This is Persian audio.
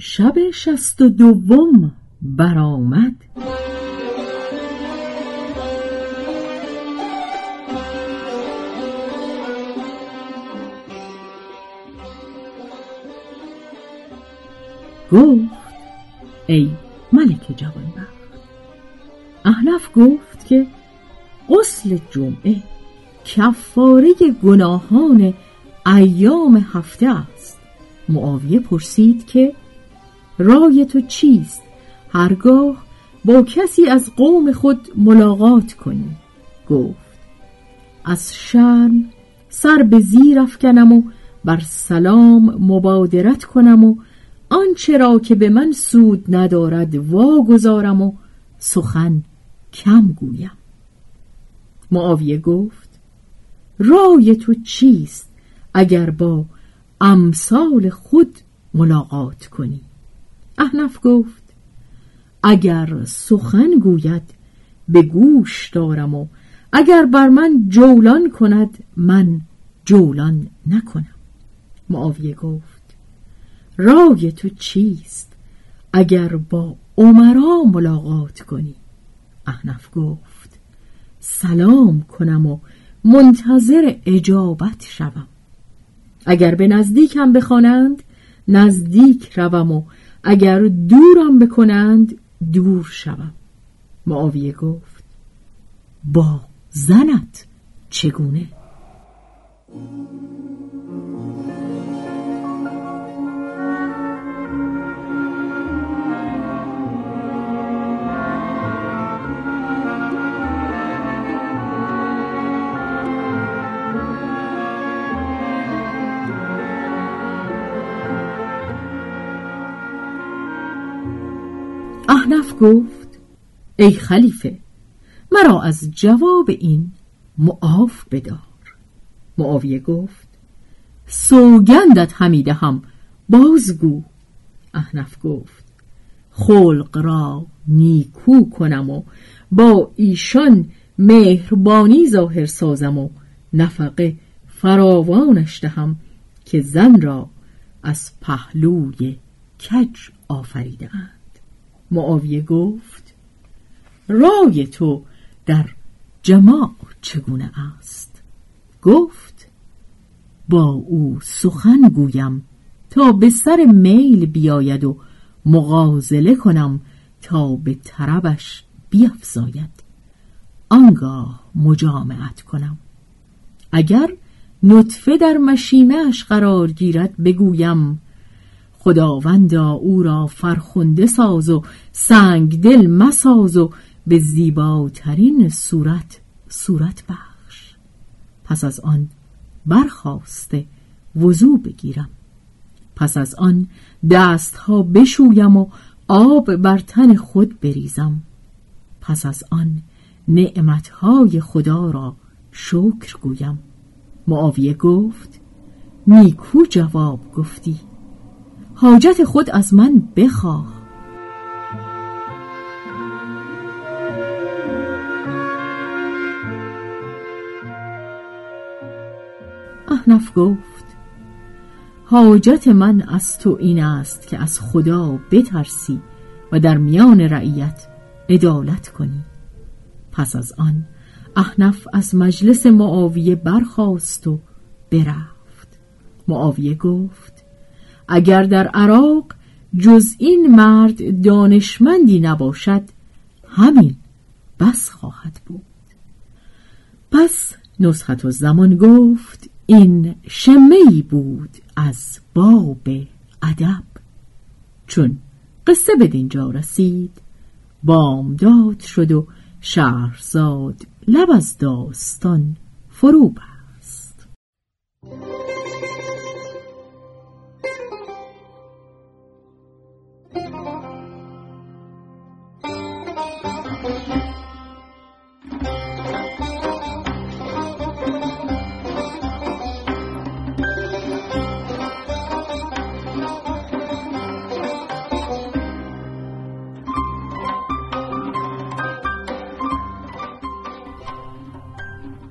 شب شست و دوم برآمد. گفت ای ملک جوانبخت احنف گفت که غسل جمعه کفاره گناهان ایام هفته است. معاویه پرسید که رای تو چیست؟ هرگاه با کسی از قوم خود ملاقات کنی. گفت از شرم سر به زیر افکنم و بر سلام مبادرت کنم و آنچه را که به من سود ندارد واگذارم و سخن کم گویم. معاویه گفت رای تو چیست اگر با امثال خود ملاقات کنی؟ احنف گفت اگر سخن گوید به گوش دارم و اگر بر من جولان کند من جولان نکنم. معاویه گفت رای تو چیست؟ اگر با عمرا ملاقات کنی. احنف گفت سلام کنم و منتظر اجابت شوم. اگر به نزدیکم بخوانند نزدیک روم و اگر دورم بکنند دور شوم. معاویه گفت با زنت چگونه؟ احنف گفت ای خلیفه مرا از جواب این معاف بدار. معاویه گفت سوگندت حمیده هم بازگو. احنف گفت خلق را نیکو کنم و با ایشان مهربانی ظاهر سازم و نفقه فراوانش دهم که زن را از پهلوی کج آفریدهاند. معاویه گفت رای تو در جماع چگونه است؟ گفت با او سخن گویم تا به سر میل بیاید و مغازله کنم تا به طربش بیافزاید آنگاه مجامعت کنم. اگر نطفه در مشیمهش قرار گیرد بگویم خداوندا او را فرخنده ساز و سنگ دل مساز و به زیباترین صورت صورت بخش. پس از آن برخواسته وضو بگیرم. پس از آن دستها بشویم و آب بر تن خود بریزم. پس از آن نعمتهای خدا را شکر گویم. معاویه گفت نیکو جواب گفتی. حاجت خود از من بخواه. احنف گفت حاجت من از تو این است که از خدا بترسی و در میان رعیت عدالت کنی. پس از آن احنف از مجلس معاویه برخاست و برفت. معاویه گفت اگر در عراق جز این مرد دانشمندی نباشد همین بس خواهد بود. پس نسخت و زمان گفت این شمه بود از باب ادب. چون قصه به دینجا رسید بامداد شد و شهرزاد لب از داستان فرو بست.